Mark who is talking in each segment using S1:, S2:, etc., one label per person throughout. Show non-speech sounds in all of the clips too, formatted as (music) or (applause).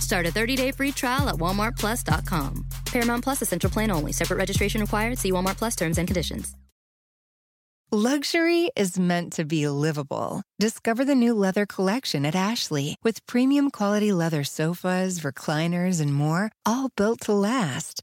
S1: Start a 30-day free trial at walmartplus.com. Paramount Plus Essential Plan only. Separate registration required. See Walmart Plus terms and conditions.
S2: Luxury is meant to be livable. Discover the new leather collection at Ashley with premium quality leather sofas, recliners, and more, all built to last.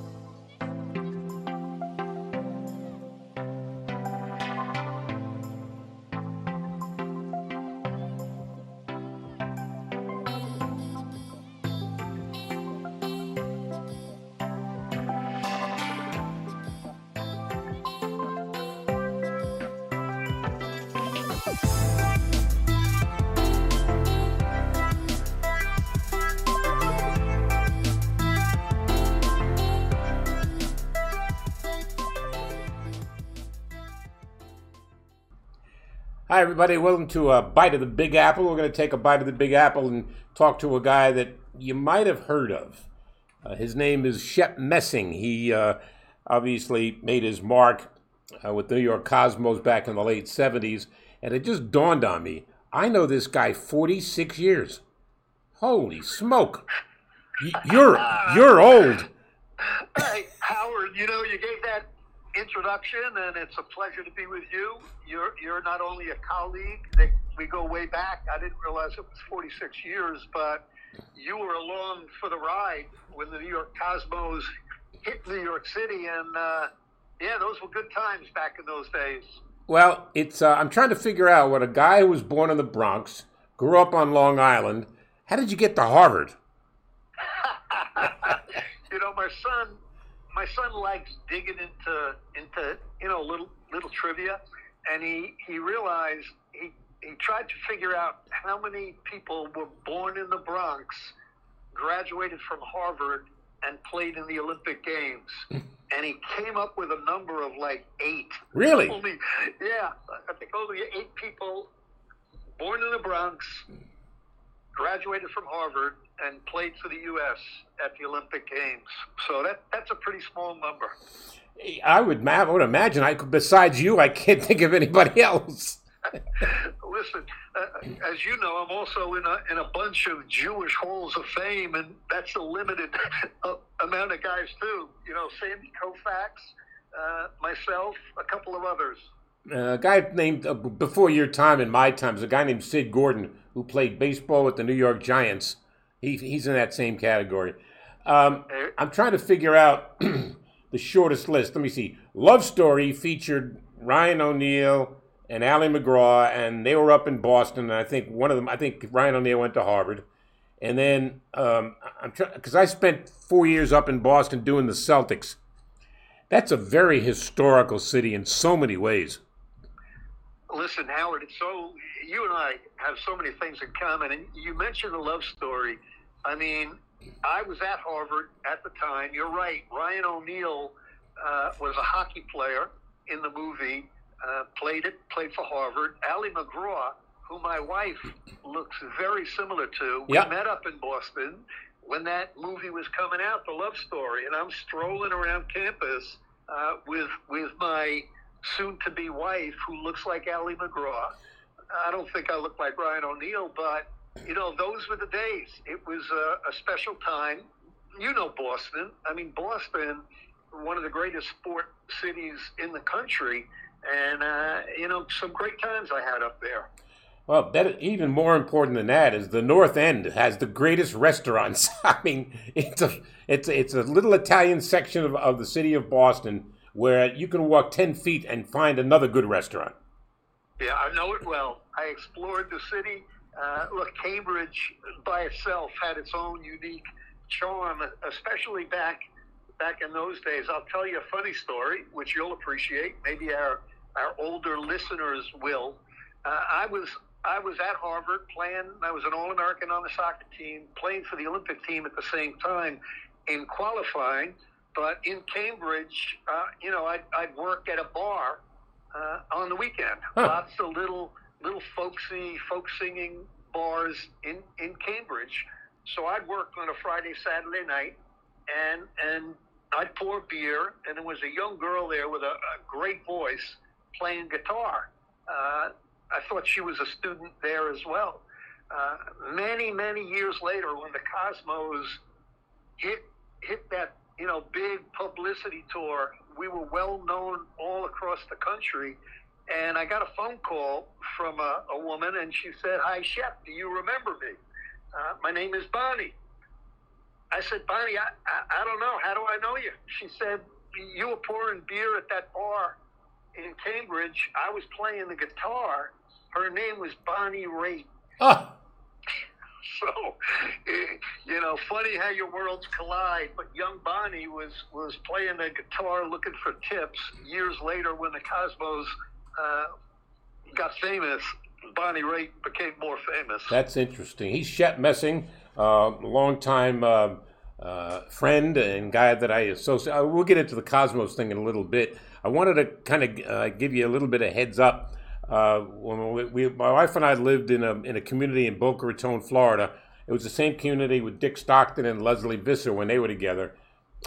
S3: Hi, everybody. Welcome to a bite of the Big Apple. We're going to take a bite of the Big Apple and talk to a guy that you might have heard of. Uh, his name is Shep Messing. He uh, obviously made his mark uh, with New York Cosmos back in the late 70s, and it just dawned on me I know this guy 46 years. Holy smoke. You're, you're old.
S4: Hey, Howard, you know, you gave that introduction, and it's a pleasure to be with you. You're you're not only a colleague that we go way back. I didn't realize it was 46 years, but you were along for the ride when the New York Cosmos hit New York City, and uh, yeah, those were good times back in those days.
S3: Well, it's uh, I'm trying to figure out what a guy who was born in the Bronx, grew up on Long Island. How did you get to Harvard? (laughs)
S4: you know, my son, my son likes digging into into you know little little trivia, and he he realized he he tried to figure out how many people were born in the Bronx, graduated from Harvard, and played in the Olympic Games. Hmm. And he came up with a number of like eight.
S3: Really?
S4: Only, yeah, I think only eight people born in the Bronx, hmm. Graduated from Harvard, and played for the U.S. at the Olympic Games. So that that's a pretty small number.
S3: I would, I would imagine. I besides you, I can't (laughs) think of anybody else. (laughs)
S4: Listen, uh, as you know, I'm also in a in a bunch of Jewish halls of fame, and that's a limited (laughs) uh, amount of guys too. You know, Sandy Koufax, uh, myself, a couple of others.
S3: Uh, a guy named uh, before your time and my time is a guy named Sid Gordon who played baseball with the New York Giants. He, he's in that same category. Um, I'm trying to figure out (clears throat) the shortest list. Let me see. Love Story featured Ryan O'Neal and Ali MacGraw, and they were up in Boston. And I think one of them, I think Ryan O'Neal went to Harvard. And then um, I'm trying because I spent four years up in Boston doing the Celtics. That's a very historical city in so many ways.
S4: Listen, Howard, it's so you and I have so many things in common, and you mentioned the love story. I mean, I was at Harvard at the time. You're right. Ryan O'Neal uh, was a hockey player in the movie. Uh, played it. Played for Harvard. Ali MacGraw, who my wife looks very similar to. We
S3: Yep.
S4: met up in Boston when that movie was coming out, The Love Story, and I'm strolling around campus uh, with with my soon-to-be wife, who looks like Ali MacGraw. I don't think I look like Ryan O'Neal, but you know, those were the days. It was a, a special time. You know Boston. I mean, Boston, one of the greatest sport cities in the country, and uh, you know, some great times I had up there.
S3: Well, that even more important than that is the North End has the greatest restaurants. (laughs) I mean, it's a it's it's a little Italian section of, of the city of Boston where you can walk ten feet and find another good restaurant.
S4: Yeah, I know it well. I explored the city. Uh, look, Cambridge by itself had its own unique charm, especially back back in those days. I'll tell you a funny story, which you'll appreciate. Maybe our our older listeners will. Uh, I was I was at Harvard playing. I was an All American on the soccer team, playing for the Olympic team at the same time in qualifying. But in Cambridge, uh, you know, I'd, I'd work at a bar uh, on the weekend. Huh. Lots of little little folksy folk singing bars in in Cambridge. So I'd work on a Friday, Saturday night, and and I'd pour beer, and there was a young girl there with a, a great voice playing guitar. Uh, I thought she was a student there as well. Uh, many, many years later, when the Cosmos hit hit that you know big publicity tour, we were well known all across the country. And I got a phone call from a, a woman, and she said, "Hi, Shep, do you remember me? Uh, my name is Bonnie." I said, Bonnie, I, I, I don't know. How do I know you? She said, You were pouring beer at that bar in Cambridge. I was playing the guitar. Her name was Bonnie Raitt.
S3: Oh. (laughs)
S4: So, you know, funny how your worlds collide. But young Bonnie was was playing the guitar, looking for tips. Years later, when the Cosmos uh, got famous, Bonnie Raitt became more famous.
S3: That's interesting. He's Shep Messing, uh, longtime uh, uh, friend and guy that I associate. Uh, we'll get into the Cosmos thing in a little bit. I wanted to kind of uh, give you a little bit of heads up. Uh, when we, we, my wife and I lived in a in a community in Boca Raton, Florida. It was the same community with Dick Stockton and Lesley Visser when they were together.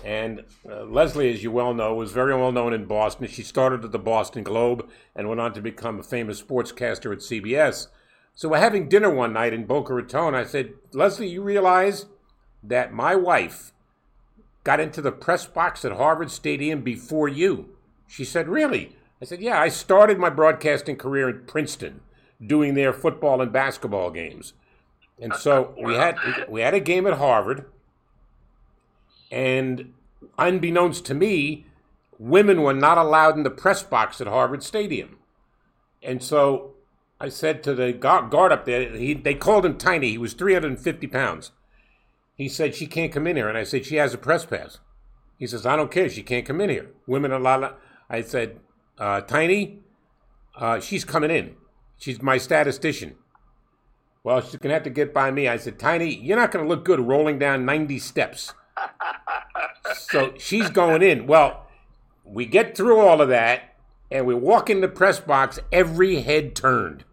S3: And uh, Lesley, as you well know, was very well known in Boston. She started at the Boston Globe and went on to become a famous sportscaster at CBS. So we're having dinner one night in Boca Raton. I said, Leslie, you realize that my wife got into the press box at Harvard Stadium before you? She said, Really? I said, Yeah, I started my broadcasting career in Princeton doing their football and basketball games. And so (laughs) we had we had a game at Harvard and unbeknownst to me, women were not allowed in the press box at Harvard Stadium. And so I said to the guard up there, he, they called him tiny. He was 350 pounds. He said, She can't come in here. And I said, She has a press pass. He says, I don't care. She can't come in here. Women are allowed. I said, uh, Tiny, uh, she's coming in. She's my statistician. Well, she's going to have to get by me. I said, Tiny, you're not going to look good rolling down 90 steps (laughs) so she's going in. Well, we get through all of that, and we walk in the press box, every head turned.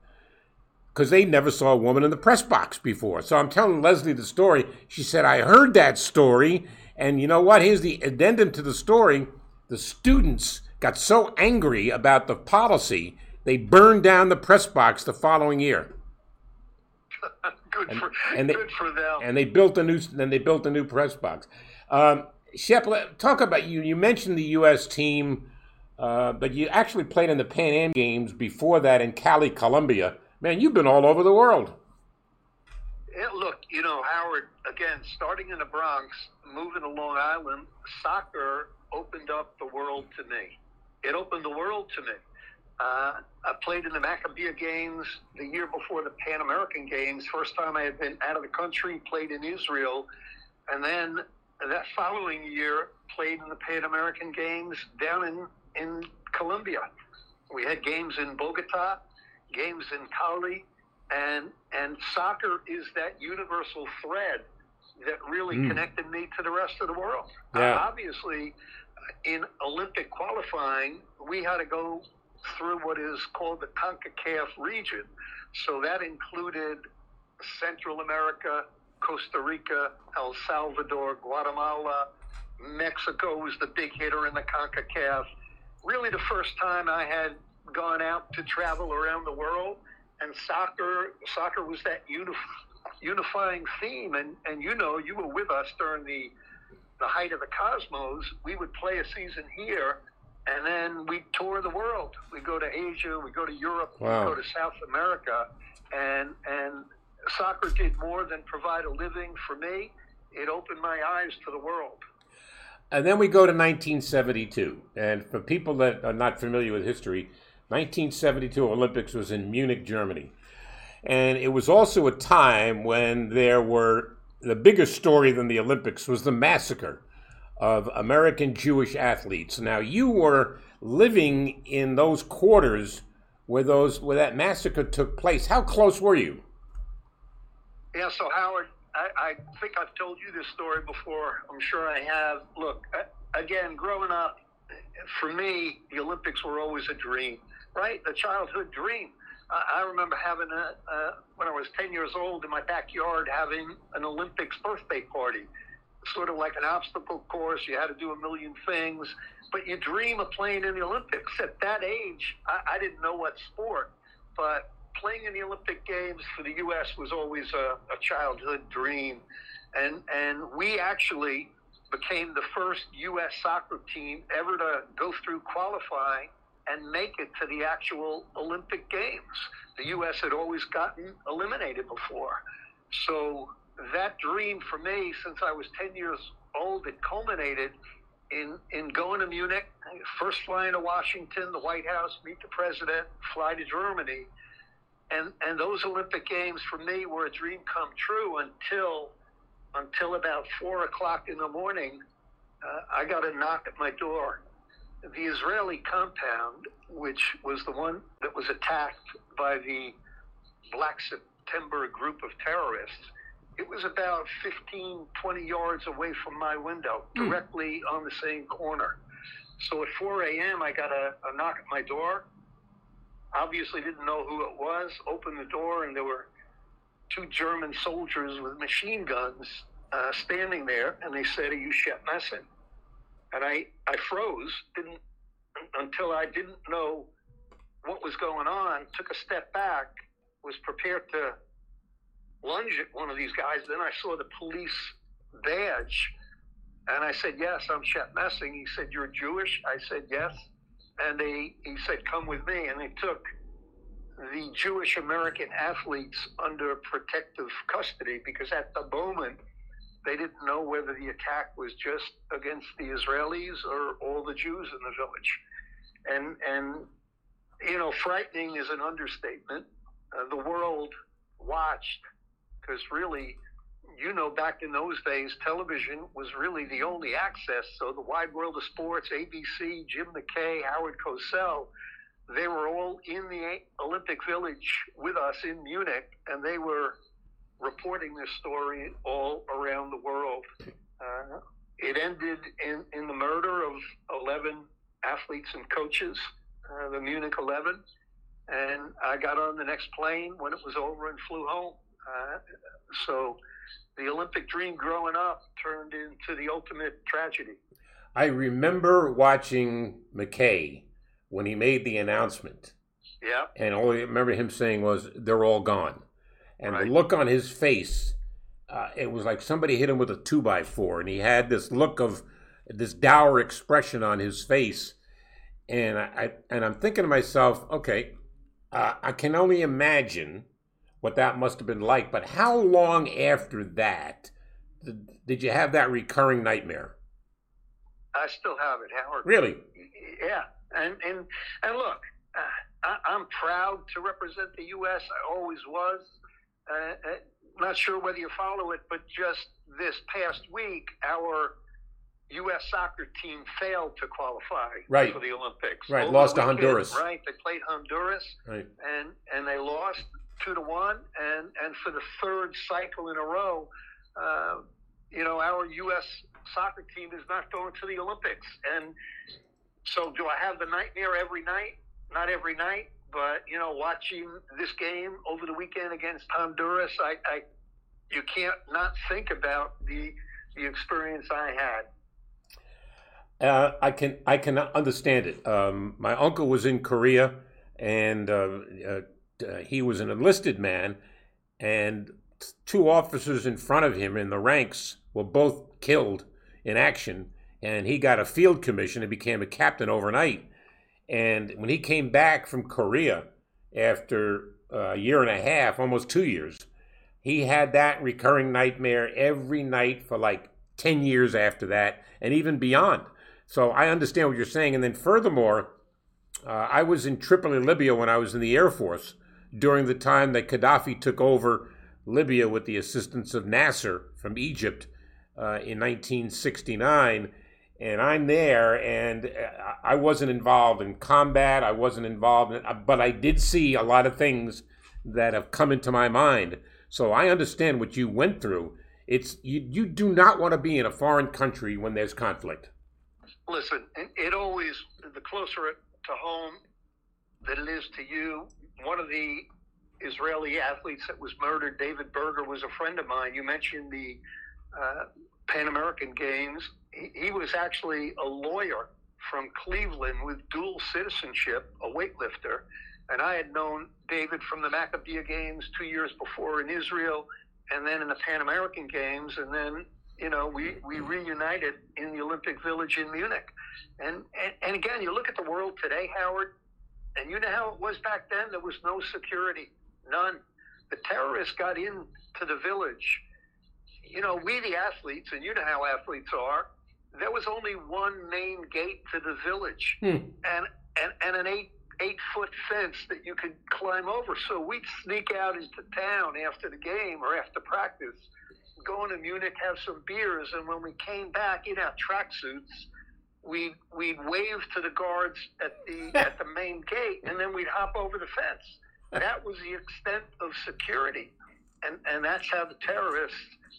S3: Because they never saw a woman in the press box before. So I'm telling Lesley the story. She said, I heard that story. And you know what? Here's the addendum to the story. The students got so angry about the policy, they burned down the press box the following year. (laughs)
S4: good, and, for, and they, good for them.
S3: And they built a new. Then they built a new press box. Um, Shep, talk about you. You mentioned the U.S. team, uh, but you actually played in the Pan Am Games before that in Cali, Colombia. Man, you've been all over the world.
S4: Yeah, look, you know, Howard, again, starting in the Bronx, moving to Long Island, soccer opened up the world to me. It opened the world to me. Uh, I played in the Maccabiah Games the year before the Pan American Games. First time I had been out of the country, played in Israel. And then that following year played in the Pan American Games down in, in Colombia. We had games in Bogota, games in Cali, and and soccer is that universal thread that really mm. connected me to the rest of the world.
S3: Yeah.
S4: Uh, obviously, in Olympic qualifying, we had to go through what is called the CONCACAF region. So that included Central America, Costa Rica, El Salvador, Guatemala, Mexico was the big hitter in the CONCACAF. Really, the first time I had gone out to travel around the world, and soccer soccer was that unif- unifying theme. And and you know, you were with us during the the height of the Cosmos. We would play a season here, and then we tour the world. We go to Asia, we go to Europe, wow. we go to South America, and and soccer did more than provide a living for me. It opened my eyes to the world.
S3: And then we go to 1972. And for people that are not familiar with history, 1972 Olympics was in Munich, Germany. And it was also a time when there were the bigger story than the Olympics was the massacre of American Jewish athletes. Now, you were living in those quarters where those where that massacre took place. How close were you?
S4: Yeah, so Howard, I, I think I've told you this story before. I'm sure I have. Look, again, growing up, for me, the Olympics were always a dream, right? A childhood dream. I remember having a, when I was 10 years old in my backyard, having an Olympics birthday party. Sort of like an obstacle course. You had to do a million things, but you dream of playing in the Olympics. At that age, I, I didn't know what sport, but playing in the Olympic Games for the U.S. was always a, a childhood dream. And, and we actually became the first U.S. soccer team ever to go through qualifying and make it to the actual Olympic Games. The U.S. had always gotten eliminated before. So that dream for me, since I was 10 years old, it culminated in, in going to Munich, first flying to Washington, the White House, meet the president, fly to Germany. And, and those Olympic Games for me were a dream come true until until about four o'clock in the morning. Uh, I got a knock at my door the Israeli compound, which was the one that was attacked by the Black September group of terrorists, it was about 15, 20 yards away from my window, hmm. directly mm. on the same corner. So at 4 a.m., I got a, a knock at my door. Obviously, didn't know who it was. Opened the door, and there were two German soldiers with machine guns uh, standing there, and they said, "Are you Shep Messing?" And I I froze didn't until I didn't know what was going on. Took a step back, was prepared to lunge at one of these guys. Then I saw the police badge, and I said, "Yes, I'm Shep Messing." He said, "You're Jewish?" I said, "Yes." And they he said, "Come with me," and they took the Jewish American athletes under protective custody because at the moment they didn't know whether the attack was just against the Israelis or all the Jews in the village. And, and you know, frightening is an understatement. Uh, the world watched because really, you know, back in those days, television was really the only access. So the wide world of sports, ABC, Jim McKay, Howard Cosell, they were all in the Olympic Village with us in Munich, and they were reporting this story all around the world. Uh, it ended in, in the murder of 11 athletes and coaches, uh, the Munich 11. And I got on the next plane when it was over and flew home. Uh, so the Olympic dream growing up turned into the ultimate tragedy.
S3: I remember watching McKay when he made the announcement.
S4: Yeah.
S3: And all I remember him saying was, they're all gone and right. the look on his face, uh, it was like somebody hit him with a two by four, and he had this look of this dour expression on his face, and I, I and I'm thinking to myself, okay, uh, I can only imagine what that must have been like. But how long after that did, did you have that recurring nightmare?
S4: I still have it, Howard.
S3: Really?
S4: Yeah, and and and look, uh, I, I'm proud to represent the U.S. I always was. Uh, uh, not sure whether you follow it, but just this past week, our U.S. soccer team failed to qualify
S3: right.
S4: for the Olympics.
S3: Right, Over lost weekend, to Honduras.
S4: Right, they played Honduras,
S3: right.
S4: and and they lost two to one, and and for the third cycle in a row, uh, you know, our U.S. soccer team is not going to the Olympics, and so do I have the nightmare every night? Not every night, but you know, watching this game over the weekend against Honduras, I, I you can't not think about the the experience I
S3: had. Uh, I can I can understand it. Um, my uncle was in Korea, and uh, uh, he was an enlisted man, and two officers in front of him in the ranks were both killed in action, and he got a field commission and became a captain overnight. And when he came back from Korea after a year and a half, almost two years, he had that recurring nightmare every night for like 10 years after that and even beyond. So I understand what you're saying. And then furthermore, uh, I was in Tripoli, Libya when I was in the Air Force during the time that Gaddafi took over Libya with the assistance of Nasser from Egypt uh, in 1969. And I'm there, and uh, I wasn't involved in combat. I wasn't involved, in, but I did see a lot of things that have come into my mind. So I understand what you went through. It's you, you do not want to be in a foreign country when there's conflict.
S4: Listen, it always the closer to home that it is to you. One of the Israeli athletes that was murdered, David Berger, was a friend of mine. You mentioned the uh, Pan American Games. He, was actually a lawyer from Cleveland with dual citizenship, a weightlifter. And I had known David from the Maccabiah Games two years before in Israel, and then in the Pan American Games, and then you know we, we reunited in the Olympic Village in Munich. And, and and again, you look at the world today, Howard, and you know how it was back then. There was no security. None. The terrorists got into the village. You know, we the athletes, and you know how athletes are. There was only one main gate to the village, hmm. and, and and an eight eight foot fence that you could climb over. So we'd sneak out into town after the game or after practice, go into Munich, have some beers, and when we came back in our tracksuits, we we'd wave to the guards at the (laughs) at the main gate, and then we'd hop over the fence that was the extent of security. And, and that's how the terrorists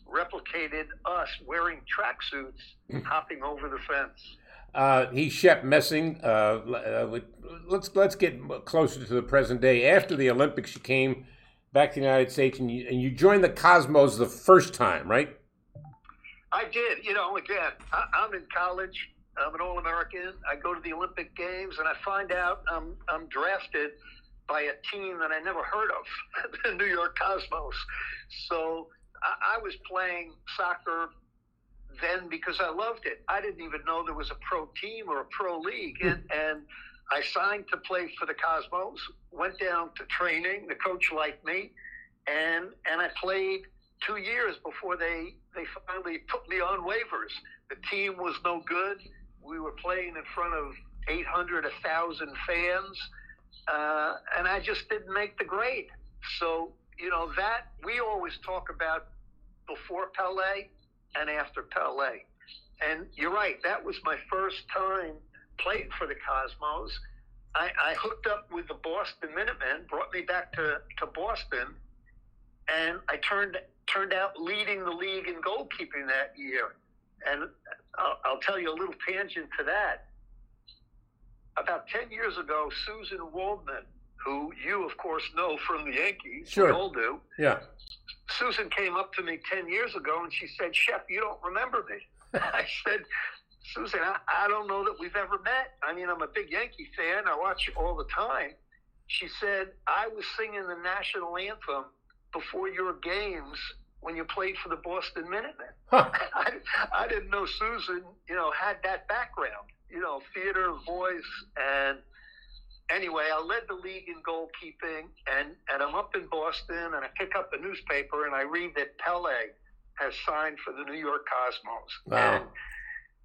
S4: replicated us wearing tracksuits, hopping over the fence.
S3: Uh, he's Shep Messing. Uh, uh, let's let's get closer to the present day. After the Olympics, you came back to the United States and you, and you joined the Cosmos the first time, right?
S4: I did. You know, again, I, I'm in college. I'm an All American. I go to the Olympic Games and I find out I'm I'm drafted by a team that I never heard of, (laughs) the New York Cosmos. So I, I was playing soccer then because I loved it. I didn't even know there was a pro team or a pro league. And, hmm. and I signed to play for the Cosmos, went down to training. The coach liked me. And, and I played two years before they, they finally put me on waivers. The team was no good. We were playing in front of 800, 1,000 fans uh, and I just didn't make the grade. So, you know, that we always talk about before Pele and after Pele. And you're right, that was my first time playing for the Cosmos. I, I hooked up with the Boston Minutemen, brought me back to, to Boston, and I turned turned out leading the league in goalkeeping that year. And I'll, I'll tell you a little tangent to that about 10 years ago, Suzyn Waldman, who you, of course, know from the Yankees,
S3: sure. we
S4: all do.
S3: Yeah.
S4: Suzyn came up to me 10 years ago and she said, Shep, you don't remember me. (laughs) I said, Suzyn, I, I don't know that we've ever met. I mean, I'm a big Yankee fan. I watch you all the time. She said, I was singing the national anthem before your games when you played for the Boston Minutemen. Huh. (laughs) I, I didn't know Suzyn, you know, had that background you know, theater, voice, and anyway, I led the league in goalkeeping, and and I'm up in Boston, and I pick up the newspaper, and I read that Pele has signed for the New York Cosmos.
S3: Wow.
S4: And,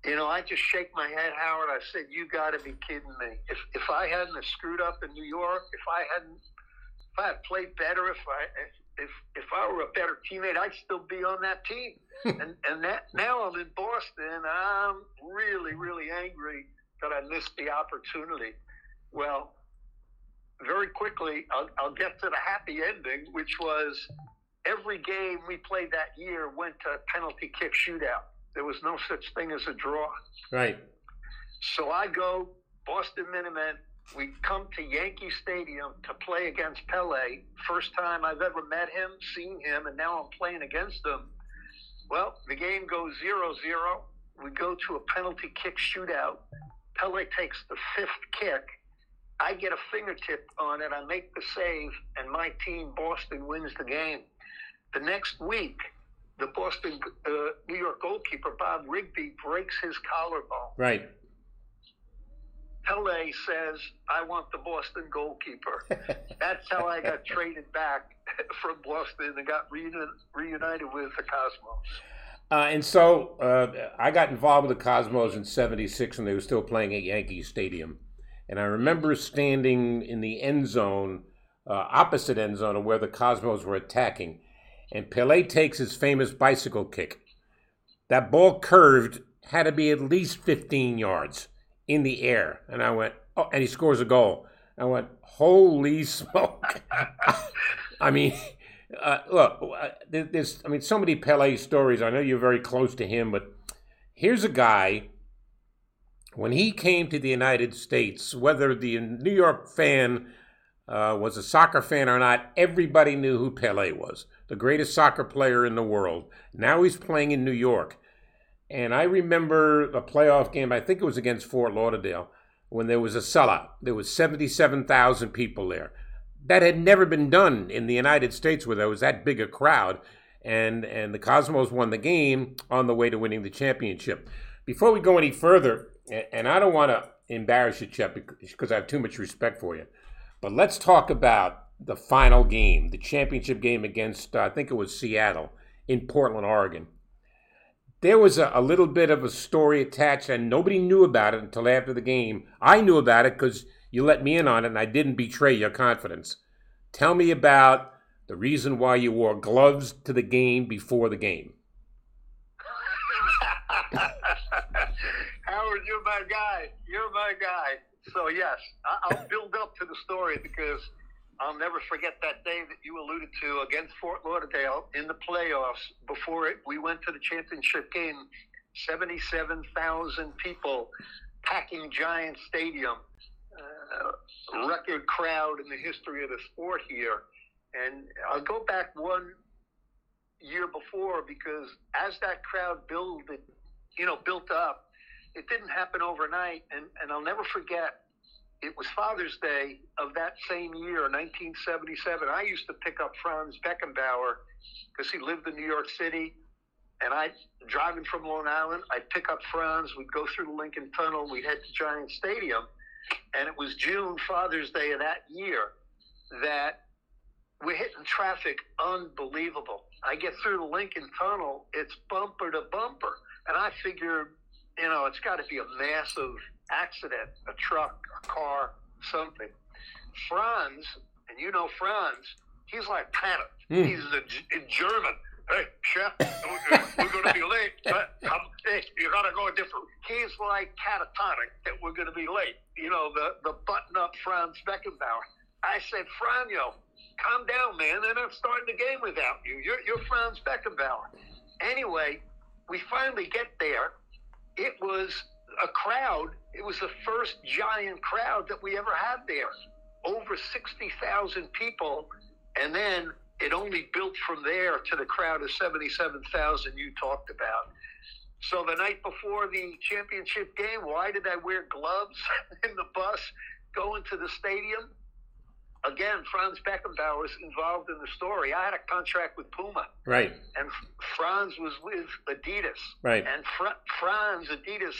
S4: you know, I just shake my head, Howard. I said, "You got to be kidding me! If if I hadn't screwed up in New York, if I hadn't, if I had played better, if I if if, if I were a better teammate, I'd still be on that team." Hmm. and and that now I'm in Boston. I'm really really angry that I missed the opportunity. Well, very quickly I'll, I'll get to the happy ending, which was every game we played that year went to penalty kick shootout. There was no such thing as a draw.
S3: Right.
S4: So I go Boston Minutemen. We come to Yankee Stadium to play against Pele. First time I've ever met him, seen him, and now I'm playing against him well, the game goes 0 0. We go to a penalty kick shootout. Pele takes the fifth kick. I get a fingertip on it. I make the save, and my team, Boston, wins the game. The next week, the Boston, uh, New York goalkeeper, Bob Rigby, breaks his collarbone.
S3: Right.
S4: Pele says, I want the Boston goalkeeper. (laughs) That's how I got traded back (laughs) from Boston and got reunited with the Cosmos.
S3: Uh, and so uh, I got involved with the Cosmos in 76 and they were still playing at Yankee Stadium. And I remember standing in the end zone, uh, opposite end zone of where the Cosmos were attacking. and Pele takes his famous bicycle kick. That ball curved, had to be at least 15 yards in the air. And I went, oh, and he scores a goal. I went, holy (laughs) smoke. (laughs) I mean, uh, look, uh, there's, I mean, so many Pele stories. I know you're very close to him, but here's a guy. When he came to the United States, whether the New York fan uh, was a soccer fan or not, everybody knew who Pele was, the greatest soccer player in the world. Now he's playing in New York. And I remember a playoff game, I think it was against Fort Lauderdale, when there was a sellout. There was 77,000 people there. That had never been done in the United States where there was that big a crowd. And, and the Cosmos won the game on the way to winning the championship. Before we go any further, and I don't want to embarrass you, Shep, because I have too much respect for you, but let's talk about the final game, the championship game against, uh, I think it was Seattle in Portland, Oregon there was a, a, little bit of a story attached, and nobody knew about it until after the game. I knew about it because you let me in on it, and I didn't betray your confidence. Tell me about the reason why you wore gloves to the game before the game. (laughs)
S4: Howard, you're my guy. You're my guy. So yes, I'll build up to the story because I'll never forget that day that you alluded to against Fort Lauderdale in the playoffs before it, we went to the championship game. 77,000 people packing Giant Stadium. Uh, record crowd in the history of the sport here. And I'll go back one year before because as that crowd built, you know, built up, it didn't happen overnight. And, and I'll never forget it was Father's Day of that same year, 1977. I used to pick up Franz Beckenbauer because he lived in New York City. And I, driving from Long Island, I'd pick up Franz. We'd go through the Lincoln Tunnel. We'd head to Giant Stadium. And it was June, Father's Day of that year, that we're hitting traffic unbelievable. I get through the Lincoln Tunnel, it's bumper to bumper. And I figure, you know, it's got to be a massive accident, a truck, a car, something. Franz, and you know Franz, he's like panicked. Mm. He's a, German. Hey, Shep, we're going to be late. (laughs) But um, hey, you got to go a different. He's like catatonic that we're going to be late. You know, the the button up Franz Beckenbauer. I said, Franjo, calm down, man. They're not starting the game without you. You're, you're Franz Beckenbauer. Anyway, we finally get there. It was a crowd. It was the first giant crowd that we ever had there. Over 60,000 people. And then it only built from there to the crowd of 77,000 you talked about. So the night before the championship game, why did I wear gloves (laughs) in the bus going to the stadium? Again, Franz Beckenbauer was involved in the story. I had a contract with Puma.
S3: Right.
S4: And Franz was with Adidas.
S3: Right.
S4: And Fr- Franz, Adidas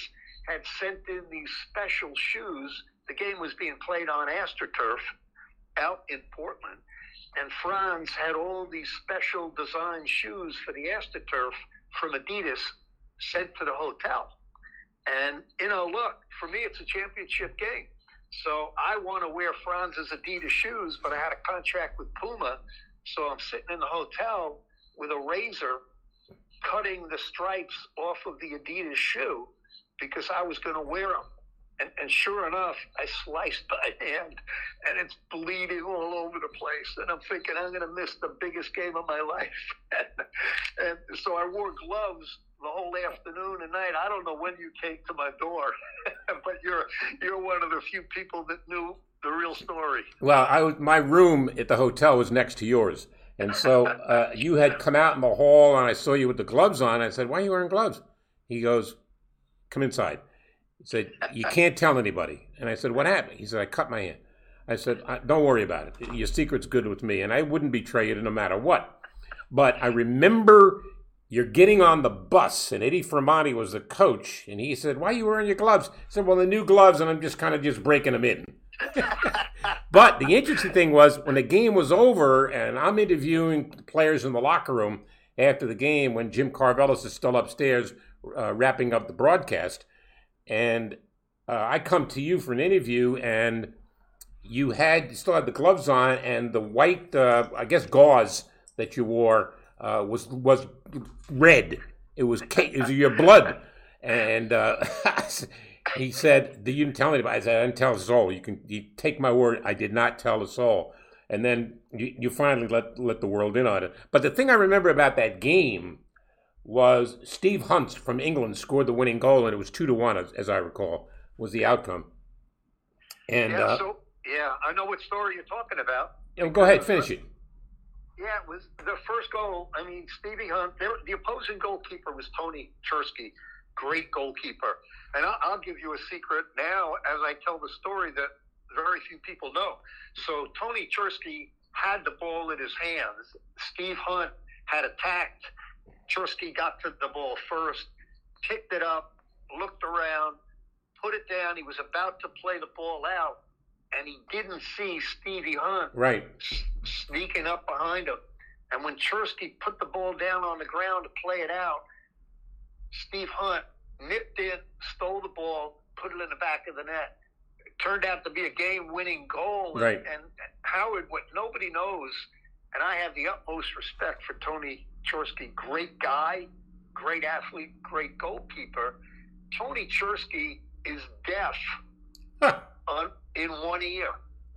S4: had sent in these special shoes. The game was being played on AstroTurf out in Portland. And Franz had all these special design shoes for the AstroTurf from Adidas sent to the hotel. And, you know, look, for me, it's a championship game. So I want to wear Franz's Adidas shoes, but I had a contract with Puma. So I'm sitting in the hotel with a razor cutting the stripes off of the Adidas shoe because I was going to wear them. And, and, sure enough, I sliced (laughs) my hand and it's bleeding all over the place. And I'm thinking, I'm going to miss the biggest game of my (laughs) life. and, (laughs) and so I wore gloves the whole afternoon and night. I don't know when you came to my door, but you're you're one of the few people that knew the real story.
S3: Well, I my room at the hotel was next to yours. And so uh, you had come out in the hall and I saw you with the gloves on. I said, Why are you wearing gloves? He goes, come inside. He said, uh, you uh, can't tell anybody. And I said, what happened? He said, I cut my hand. I said, uh, don't worry about it. Your secret's good with me, and I wouldn't betray you no matter what. But I remember you're getting on the bus, and Eddie Firmani was the coach, and he said, why are you wearing your gloves? I said, well, the new gloves, and I'm just kind of just breaking them in. (laughs) but the interesting thing was when the game was over, and I'm interviewing players in the locker room after the game when Jim Karvellas is still upstairs uh, wrapping up the broadcast, and uh, I come to you for an interview, and you had you still had the gloves on and the white, uh, I guess, gauze that you wore uh, was was red. It was it was your blood, and uh, (laughs) he said, "You didn't tell anybody." I said, "I didn't tell a soul. You can you take my word. I did not tell a soul." And then you, you finally let let the world in on it. But the thing I remember about that game was Steve Hunt from England scored the winning goal, and it was two to one, as, as I recall, was the outcome.
S4: And yeah, uh, so yeah, I know what story you're talking about.
S3: Yeah, go ahead, finish it.
S4: Yeah, it was the first goal. I mean, Stevie Hunt. The opposing goalkeeper was Tony Chursky, great goalkeeper. And I'll, I'll give you a secret now, as I tell the story that very few people know. So Tony Chursky had the ball in his hands. Steve Hunt had attacked. Chursky got to the ball first, picked it up, looked around, put it down. He was about to play the ball out, and he didn't see Stevie Hunt
S3: right
S4: sneaking up behind him. And when Chursky put the ball down on the ground to play it out, Steve Hunt nipped in, stole the ball, put it in the back of the net. It turned out to be a game-winning goal.
S3: Right.
S4: And, and Howard, what nobody knows, and I have the utmost respect for Tony Chursky, great guy, great athlete, great goalkeeper. Tony Chursky is deaf huh. on, in one ear,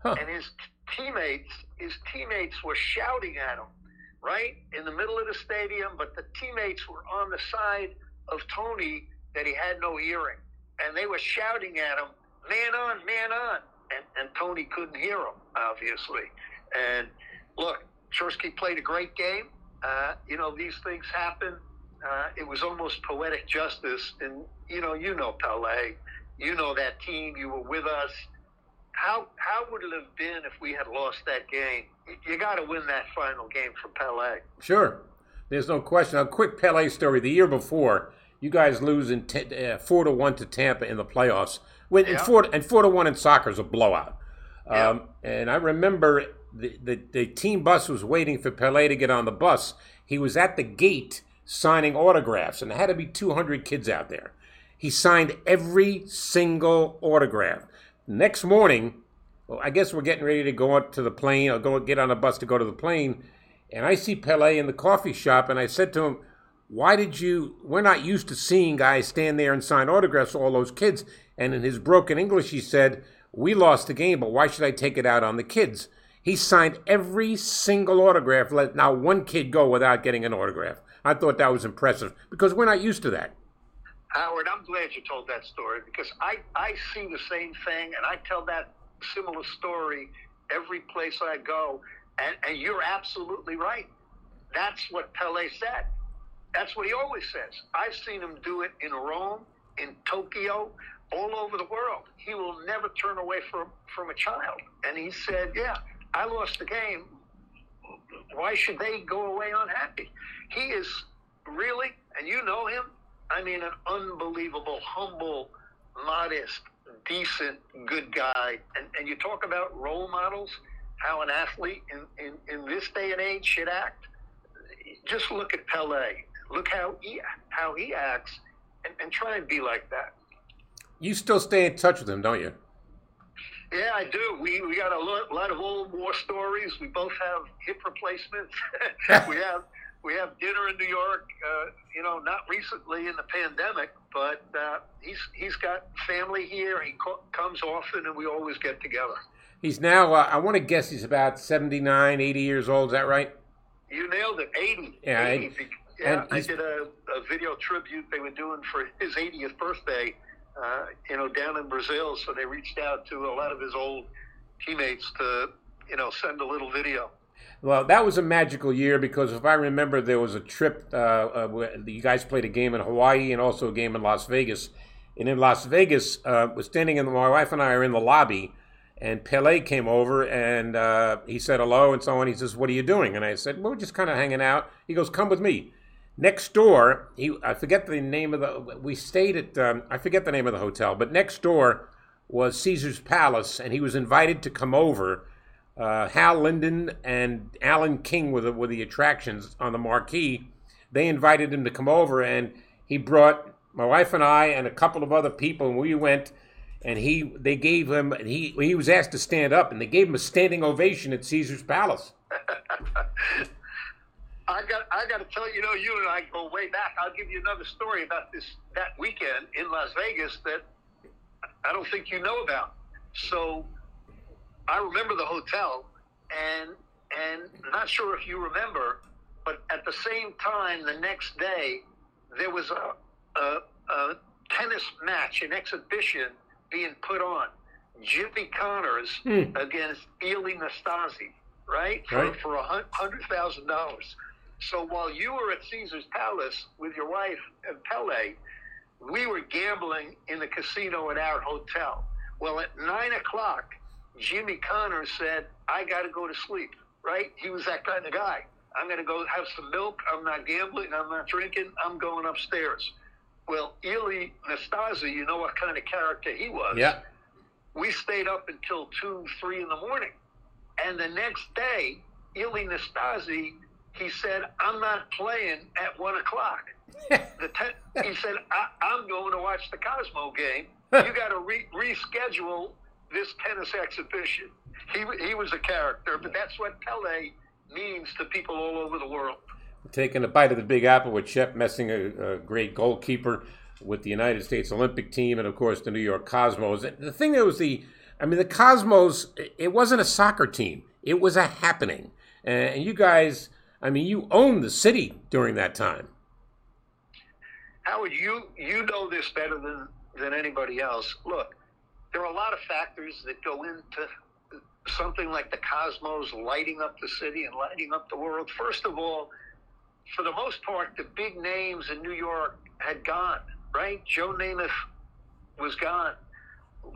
S4: huh. and his teammates his teammates were shouting at him right in the middle of the stadium, but the teammates were on the side of Tony that he had no hearing, and they were shouting at him, "Man on, man on!" And, and Tony couldn't hear them, obviously. And look, Chursky played a great game. Uh, you know, these things happen. Uh, it was almost poetic justice, and you know, you know Pele, you know that team. You were with us. How how would it have been if we had lost that game? You got to win that final game for Pele.
S3: Sure, there's no question. A quick Pele story: the year before, you guys lose in t- uh, four to one to Tampa in the playoffs. When yeah. and four and four to one in soccer is a blowout. Yeah. Um, and I remember the, the the team bus was waiting for Pele to get on the bus. He was at the gate signing autographs, and there had to be 200 kids out there. He signed every single autograph. Next morning, well, I guess we're getting ready to go up to the plane or go get on a bus to go to the plane. And I see Pele in the coffee shop, and I said to him, Why did you? We're not used to seeing guys stand there and sign autographs, all those kids. And in his broken English, he said, We lost the game, but why should I take it out on the kids? He signed every single autograph, let not one kid go without getting an autograph. I thought that was impressive because we're not used to that.
S4: Howard, I'm glad you told that story because I, I see the same thing and I tell that similar story every place I go. And, and you're absolutely right. That's what Pele said. That's what he always says. I've seen him do it in Rome, in Tokyo, all over the world. He will never turn away from, from a child. And he said, Yeah, I lost the game. Why should they go away unhappy? He is really, and you know him, I mean, an unbelievable, humble, modest, decent, good guy. And, and you talk about role models, how an athlete in, in, in this day and age should act. Just look at Pele. Look how he, how he acts and, and try and be like that.
S3: You still stay in touch with him, don't you?
S4: Yeah, I do. We we got a lot, lot of old war stories. We both have hip replacements. (laughs) (laughs) we have we have dinner in New York. Uh, you know, not recently in the pandemic, but uh, he's he's got family here. He co- comes often, and we always get together.
S3: He's now. Uh, I want to guess he's about 79, 80 years old. Is that right?
S4: You nailed it. Eighty.
S3: Yeah.
S4: 80. And, yeah, I did a, a, video tribute they were doing for his 80th birthday. Uh, you know, down in Brazil, so they reached out to a lot of his old teammates to, you know, send a little video.
S3: Well, that was a magical year because if I remember, there was a trip. Uh, uh, you guys played a game in Hawaii and also a game in Las Vegas. And in Las Vegas, uh, was standing in my wife and I are in the lobby, and Pele came over and uh, he said hello and so on. He says, "What are you doing?" And I said, "Well, we're just kind of hanging out." He goes, "Come with me." Next door, he I forget the name of the. We stayed at um, I forget the name of the hotel, but next door was Caesar's Palace, and he was invited to come over uh, Hal Linden and Alan King were the, were the attractions on the marquee. They invited him to come over, and he brought my wife and I and a couple of other people, and we went. And he, they gave him, and he, he was asked to stand up, and they gave him a standing ovation at Caesar's Palace. (laughs)
S4: I got I got to tell you, you know, you and I go way back. I'll give you another story about this that weekend in Las Vegas that I don't think you know about. So I remember the hotel, and and not sure if you remember, but at the same time, the next day, there was a, a, a tennis match, an exhibition being put on. Jimmy Connors hmm. against Ilie Nastase, right? For, right. for a hundred thousand dollars. So while you were at Caesar's Palace with your wife and Pele, we were gambling in the casino at our hotel. Well, at nine o'clock, Jimmy Connors said, I got to go to sleep, right? He was that kind of guy. I'm going to go have some milk. I'm not gambling. I'm not drinking. I'm going upstairs. Well, Ilie Nastase, you know what kind of character he was.
S3: Yeah.
S4: We stayed up until 2, 3 in the morning. And the next day, Ilie Nastase, he said, I'm not playing at 1 o'clock. (laughs) the te- he said, I- am going to watch the Cosmo game. (laughs) You got to re- reschedule this tennis exhibition. He, he was a character, but that's what Pele means to people all over the world.
S3: Taking a bite of the Big Apple with Shep Messing, a, a great goalkeeper with the United States Olympic team, and of course the New York Cosmos. The thing that was the, I mean, the Cosmos, it wasn't a soccer team; it was a happening. And you guys, I mean, you owned the city during that time.
S4: Howard, you you know this better than than anybody else. Look, there are a lot of factors that go into something like the cosmos lighting up the city and lighting up the world. First of all, for the most part, the big names in New York had gone, right? Joe Namath was gone.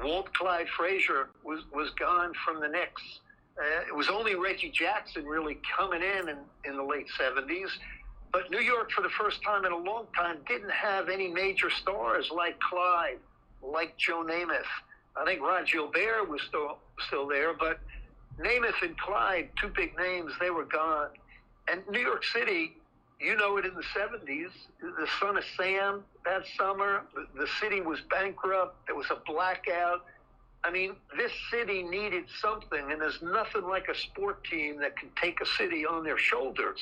S4: Walt Clyde Frazier was, was gone from the Knicks. Uh, it was only Reggie Jackson really coming in, in in the late 70s. But New York, for the first time in a long time, didn't have any major stars like Clyde, like Joe Namath. I think Rod Gilbert was still still there, but Namath and Clyde, two big names, they were gone. And New York City, you know it in the 70s, the son of Sam that summer, the city was bankrupt, there was a blackout. I mean, this city needed something, and there's nothing like a sport team that can take a city on their shoulders.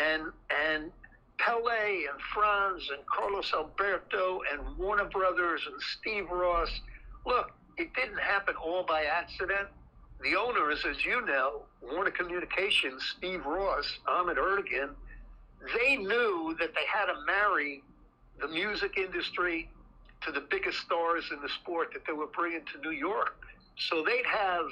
S4: And and Pele and Franz and Carlos Alberto and Warner Brothers and Steve Ross Look, it didn't happen all by accident. The owners, as you know, Warner Communications, Steve Ross, Ahmet Ertegun, they knew that they had to marry the music industry to the biggest stars in the sport that they were bringing to New York. So they'd have,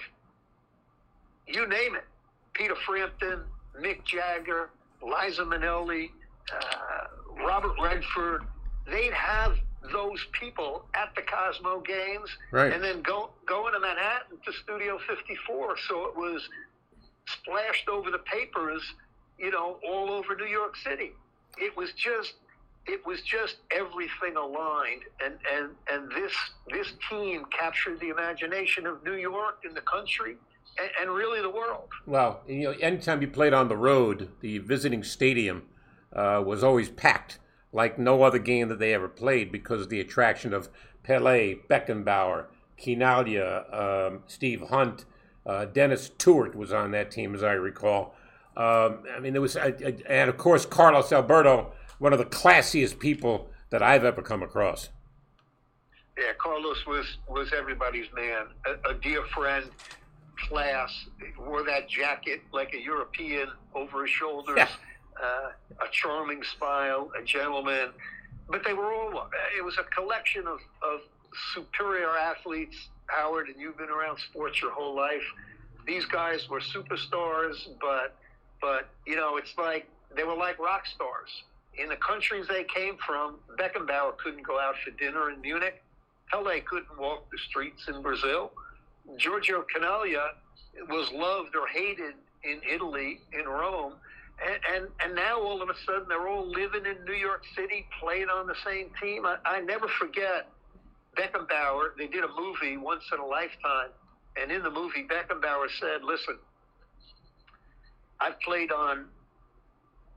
S4: you name it, Peter Frampton, Mick Jagger, Liza Minnelli, uh, Robert Redford. They'd have those people at the Cosmo games,
S3: right.
S4: and then go going to Manhattan to Studio 54. So it was splashed over the papers, you know, all over New York City. It was just it was just everything aligned and, and, and this this team captured the imagination of New York and the country and, and really the world.
S3: Well, you know, anytime you played on the road, the visiting stadium uh, was always packed like no other game that they ever played because of the attraction of Pele, Beckenbauer, Chinaglia, um, Steve Hunt, uh, Dennis Tueart was on that team, as I recall. Um, I mean, there was, uh, and of course, Carlos Alberto, one of the classiest people that I've ever come across.
S4: Yeah, Carlos was was everybody's man, a, a dear friend, class. Wore that jacket like a European over his shoulders. Yeah uh, a charming smile, a gentleman. But they were all, it was a collection of, of superior athletes, Howard, and you've been around sports your whole life. These guys were superstars, but, but you know, it's like they were like rock stars. In the countries they came from, Beckenbauer couldn't go out for dinner in Munich. Pele couldn't walk the streets in Brazil. Giorgio Chinaglia was loved or hated in Italy, in Rome and, and and now all of a sudden they're all living in New York City, playing on the same team. I, I never forget Beckenbauer. They did a movie once in a lifetime, and in the movie, Beckenbauer said, "Listen, I've played on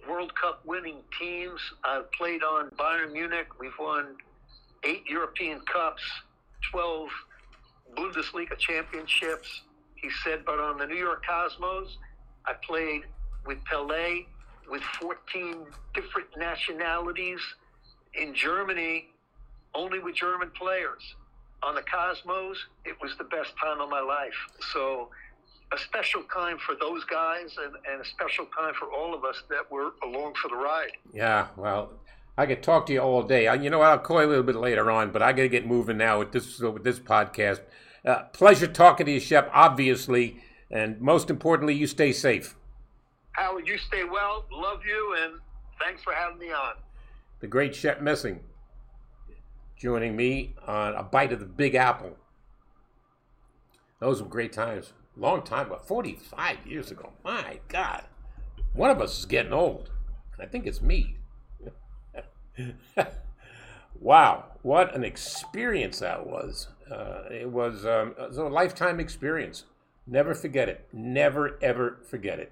S4: World Cup winning teams. I've played on Bayern Munich. We've won eight European Cups, twelve Bundesliga championships." He said, "But on the New York Cosmos, I played." with Pele, with 14 different nationalities. In Germany, only with German players. On the Cosmos, it was the best time of my life. So, a special time for those guys and, and a special time for all of us that were along for the ride.
S3: Yeah, well, I could talk to you all day. You know, I'll call you a little bit later on, but I got to get moving now with this with this podcast. Uh, pleasure talking to you, Shep. Obviously, and most importantly, you stay safe.
S4: Howard, you stay well. Love you, and thanks for having me on.
S3: The great Shep Messing joining me on a bite of the Big Apple. Those were great times. Long time ago, 45 years ago. My God. One of us is getting old. I think it's me. (laughs) wow, what an experience that was. Uh, it, was, um, it was a lifetime experience. Never forget it. Never, ever forget it.